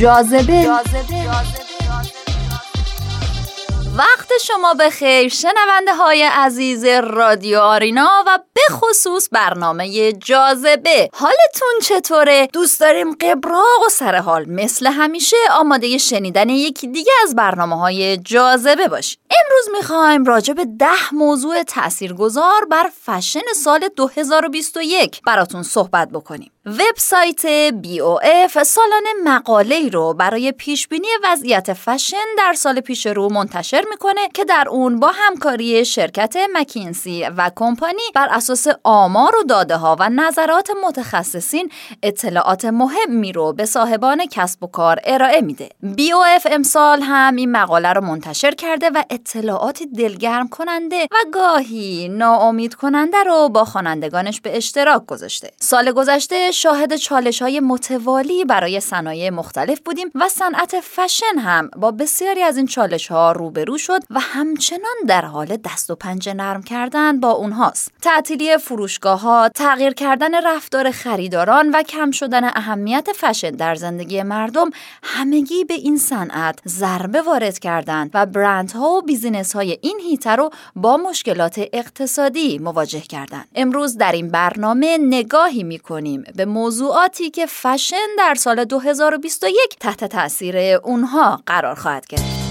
جاذبه. وقت شما به خیر. شنونده های عزیز رادیو آرینا و به خصوص برنامه جاذبه. حالتون چطوره؟ دوست داریم قبراغ و سرحال مثل همیشه آماده شنیدن یکی دیگه از برنامه های جاذبه باشیم امروز می‌خوایم راجع به ده موضوع تاثیرگذار بر فشن سال 2021 براتون صحبت بکنیم. وبسایت BOF سالانه مقاله رو برای پیش بینی وضعیت فشن در سال پیش رو منتشر می‌کنه که در اون با همکاری شرکت مکینسی و کمپانی بر اساس آمار و داده ها و نظرات متخصصین اطلاعات مهمی رو به صاحبان کسب و کار ارائه میده. BOF امسال هم این مقاله رو منتشر کرده و اطلاعاتی دلگرم کننده و گاهی ناامید کننده رو با خوانندگانش به اشتراک گذاشته. سال گذشته شاهد چالش های متوالی برای صنایع مختلف بودیم و صنعت فشن هم با بسیاری از این چالش ها روبرو شد و همچنان در حال دست و پنجه نرم کردن با اونهاست. تعطیلی فروشگاه ها، تغییر کردن رفتار خریداران و کم شدن اهمیت فشن در زندگی مردم همگی به این صنعت ضربه وارد کردند و برندها و بیزینس های این هیته رو با مشکلات اقتصادی مواجه کردند. امروز در این برنامه نگاهی می‌کنیم به موضوعاتی که فشن در سال 2021 تحت تاثیر اونها قرار خواهد گرفت.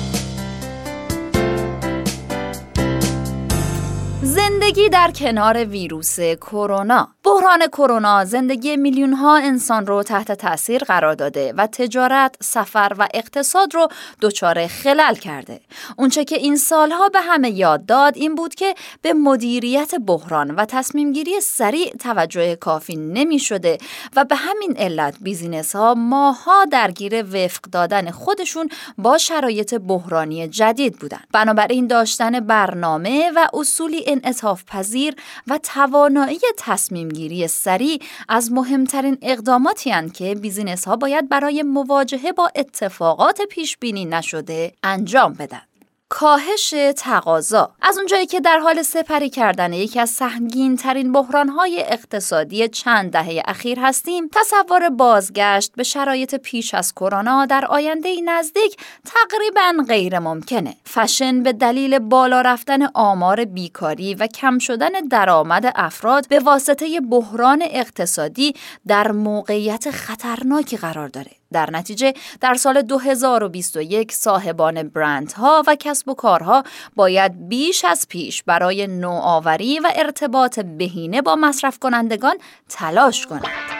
زندگی زندگی در کنار ویروس کرونا بحران کرونا زندگی میلیون ها انسان رو تحت تاثیر قرار داده و تجارت، سفر و اقتصاد رو دچار خلل کرده. اونچه که این سالها به همه یاد داد این بود که به مدیریت بحران و تصمیم گیری سریع توجه کافی نمی شده و به همین علت business ها ماه‌ها درگیر وفق دادن خودشون با شرایط بحرانی جدید بودن. بنابراین داشتن برنامه و اصولی انعطاف پذیر و توانایی تصمیم گیری سریع از مهمترین اقداماتی هن که business ها باید برای مواجهه با اتفاقات پیش بینی نشده انجام بدن. کاهش تقاضا. از اونجایی که در حال سپری کردن یکی از سهمگین ترین بحران های اقتصادی چند دهه اخیر هستیم تصور بازگشت به شرایط پیش از کرونا در آینده نزدیک تقریبا غیر ممکنه. فشن به دلیل بالا رفتن آمار بیکاری و کم شدن درآمد افراد به واسطه بحران اقتصادی در موقعیت خطرناکی قرار داره. در نتیجه در سال 2021 صاحبان برندها و کسب و کارها باید بیش از پیش برای نوآوری و ارتباط بهینه با مصرف کنندگان تلاش کنند.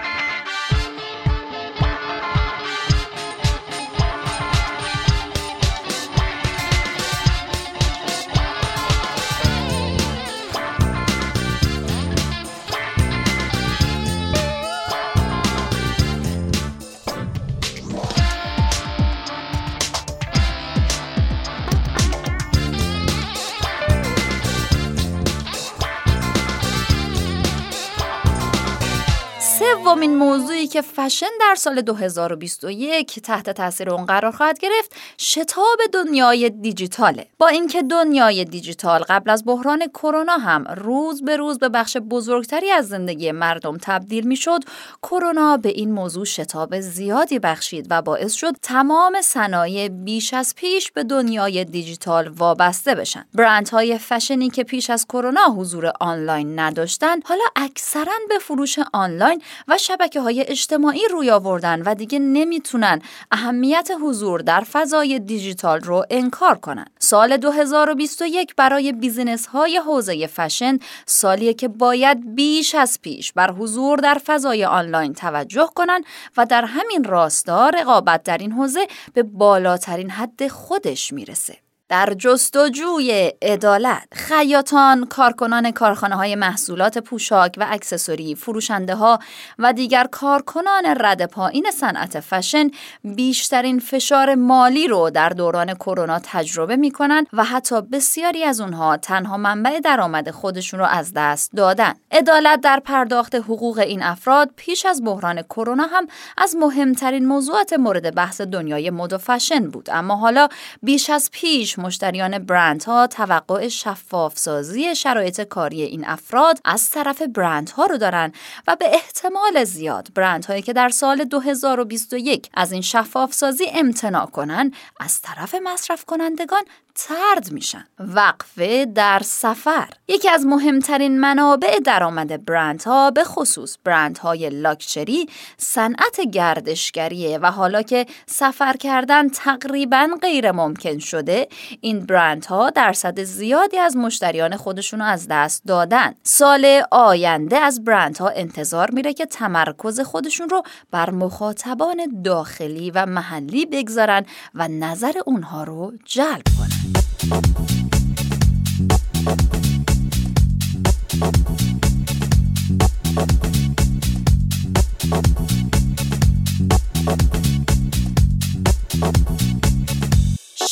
سومین موضوعی که فشن در سال 2021 تحت تاثیر اون قرار خواهد گرفت شتاب دنیای دیجیتاله. با اینکه دنیای دیجیتال قبل از بحران کرونا هم روز به روز به بخش بزرگتری از زندگی مردم تبدیل می‌شد کرونا به این موضوع شتاب زیادی بخشید و باعث شد تمام صنایع بیش از پیش به دنیای دیجیتال وابسته بشن. برندهای فشنی که پیش از کرونا حضور آنلاین نداشتند حالا اکثرا به فروش آنلاین و شبکه های اجتماعی روی آوردن و دیگه نمی‌تونن اهمیت حضور در فضای دیجیتال رو انکار کنن. سال 2021 برای business های حوزه فشن سالیه که باید بیش از پیش بر حضور در فضای آنلاین توجه کنن و در همین راستا رقابت در این حوزه به بالاترین حد خودش می‌رسه. در جستجوی عدالت خیاطان کارکنان کارخانه های محصولات پوشاک و اکسسوری فروشنده ها و دیگر کارکنان رد پایین صنعت فشن بیشترین فشار مالی رو در دوران کرونا تجربه می کنند و حتی بسیاری از اونها تنها منبع درآمد خودشون رو از دست دادن. عدالت در پرداخت حقوق این افراد پیش از بحران کرونا هم از مهمترین موضوعات مورد بحث دنیای مد و فشن بود. اما حالا بیش از پیش مشتریان برندها توقع شفافسازی شرایط کاری این افراد از طرف برندها رو دارن و به احتمال زیاد برندهایی که در سال 2021 از این شفافسازی امتناع کنن از طرف مصرف کنندگان ترد میشن. وقفه در سفر. یکی از مهمترین منابع درآمد برندها به خصوص برندهای لاکچری صنعت گردشگریه و حالا که سفر کردن تقریبا غیر ممکن شده این برندها درصد زیادی از مشتریان خودشونو از دست دادن. سال آینده از برندها انتظار میره که تمرکز خودشون رو بر مخاطبان داخلی و محلی بگذارن و نظر اونها رو جلب کنن.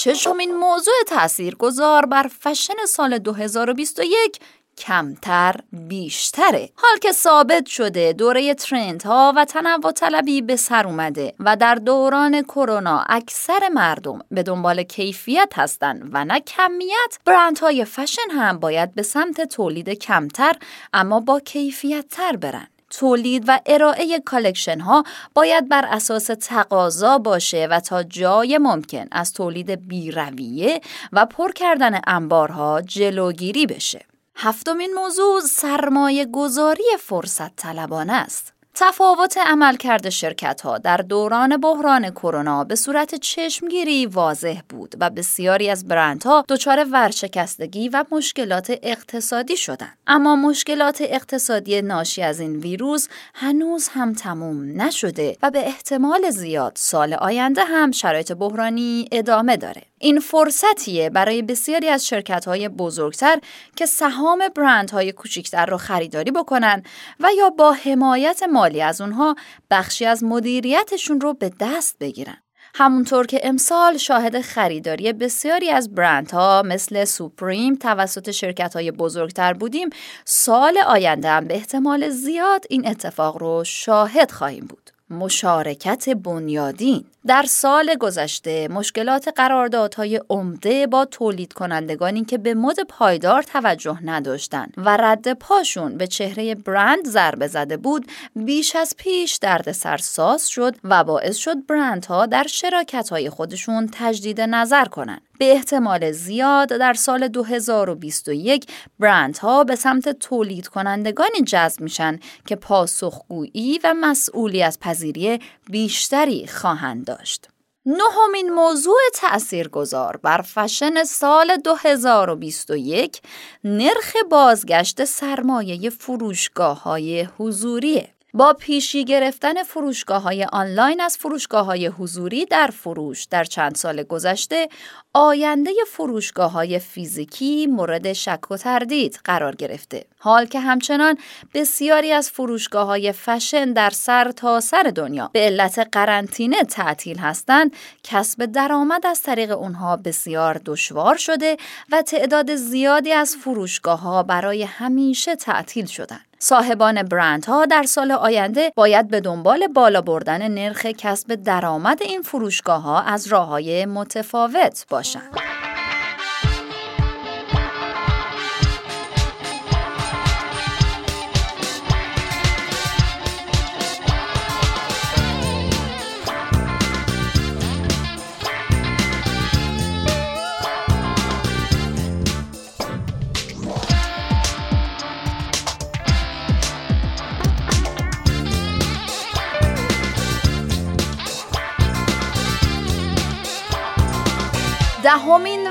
ششمین موضوع تاثیرگذار بر فشن سال 2021 کمتر بیشتره. حال که ثابت شده دوره ترند ها و تنوع طلبی به سر اومده و در دوران کرونا اکثر مردم به دنبال کیفیت هستند و نه کمیت برندهای فشن هم باید به سمت تولید کمتر اما با کیفیت تر برن تولید و ارائه collection ها باید بر اساس تقاضا باشه و تا جای ممکن از تولید بی‌رویه و پر کردن انبارها جلوگیری بشه. هفتمین موضوع سرمایه گذاری فرصت طلبانه است. تفاوت عملکرد شرکت ها در دوران بحران کرونا به صورت چشمگیری واضح بود و بسیاری از برندها دچار ورشکستگی و مشکلات اقتصادی شدند. اما مشکلات اقتصادی ناشی از این ویروس هنوز هم تموم نشده و به احتمال زیاد سال آینده هم شرایط بحرانی ادامه داره. این فرصتیه برای بسیاری از شرکت های بزرگتر که سهام برندهای کوچکتر را خریداری بکنن و یا با حمایت مالی از اونها بخشی از مدیریتشون رو به دست بگیرن. همونطور که امسال شاهد خریداری بسیاری از برندها مثل سوپریم توسط شرکت های بزرگتر بودیم سال آینده هم به احتمال زیاد این اتفاق رو شاهد خواهیم بود. مشارکت بنیادین در سال گذشته مشکلات قراردادهای عمده با تولید کنندگانی که به مد پایدار توجه نداشتند و رد پاشون به چهره برند ضربه زده بود بیش از پیش درد سرساز شد و باعث شد برندها در شراکت های خودشون تجدید نظر کنند. به احتمال زیاد در سال 2021 برندها به سمت تولید کنندگانی جذب میشن که پاسخگویی و مسئولیت پذیری بیشتری خواهند داشت. نهمین موضوع تأثیرگذار بر فشن سال 2021 نرخ بازگشت سرمایه فروشگاه های حضوریه. با پیشی گرفتن فروشگاه های آنلاین از فروشگاه های حضوری در فروش در چند سال گذشته آینده فروشگاه های فیزیکی مورد شک و تردید قرار گرفته. حال که همچنان بسیاری از فروشگاه های فشن در سر تا سر دنیا به علت قرنطینه تعطیل هستند کسب درآمد از طریق اونها بسیار دشوار شده و تعداد زیادی از فروشگاه ها برای همیشه تعطیل شدند صاحبان برندها در سال آینده باید به دنبال بالا بردن نرخ کسب درآمد این فروشگاه ها از راه های متفاوت باشند.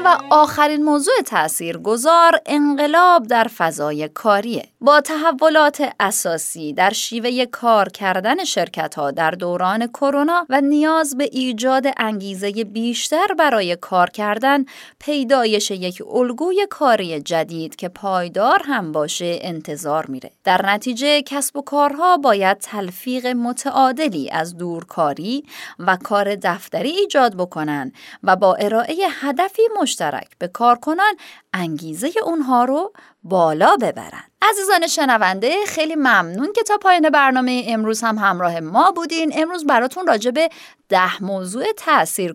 و آخرین موضوع گذار انقلاب در فضای کاریه. با تحولات اساسی در شیوه کار کردن شرکت ها در دوران کرونا و نیاز به ایجاد انگیزه بیشتر برای کار کردن پیدایش یک الگوی کاری جدید که پایدار هم باشه انتظار میره. در نتیجه کسب و کارها باید تلفیق متعادلی از دورکاری و کار دفتری ایجاد بکنن و با ارائه هدفی مشترک به کارکنان انگیزه اونها رو بالا ببرن. عزیزان شنونده خیلی ممنون که تا پایان برنامه امروز هم همراه ما بودین. امروز براتون راجع به ده موضوع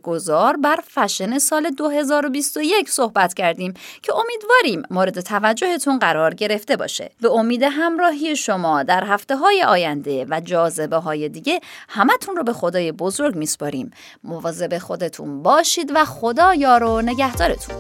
گذار بر فشن سال 2021 صحبت کردیم که امیدواریم مورد توجهتون قرار گرفته باشه. به امید همراهی شما در هفته های آینده و جاذبه های دیگه همتون رو به خدای بزرگ میسپاریم. مواظب خودتون باشید و خدا یارو نگهدارتون.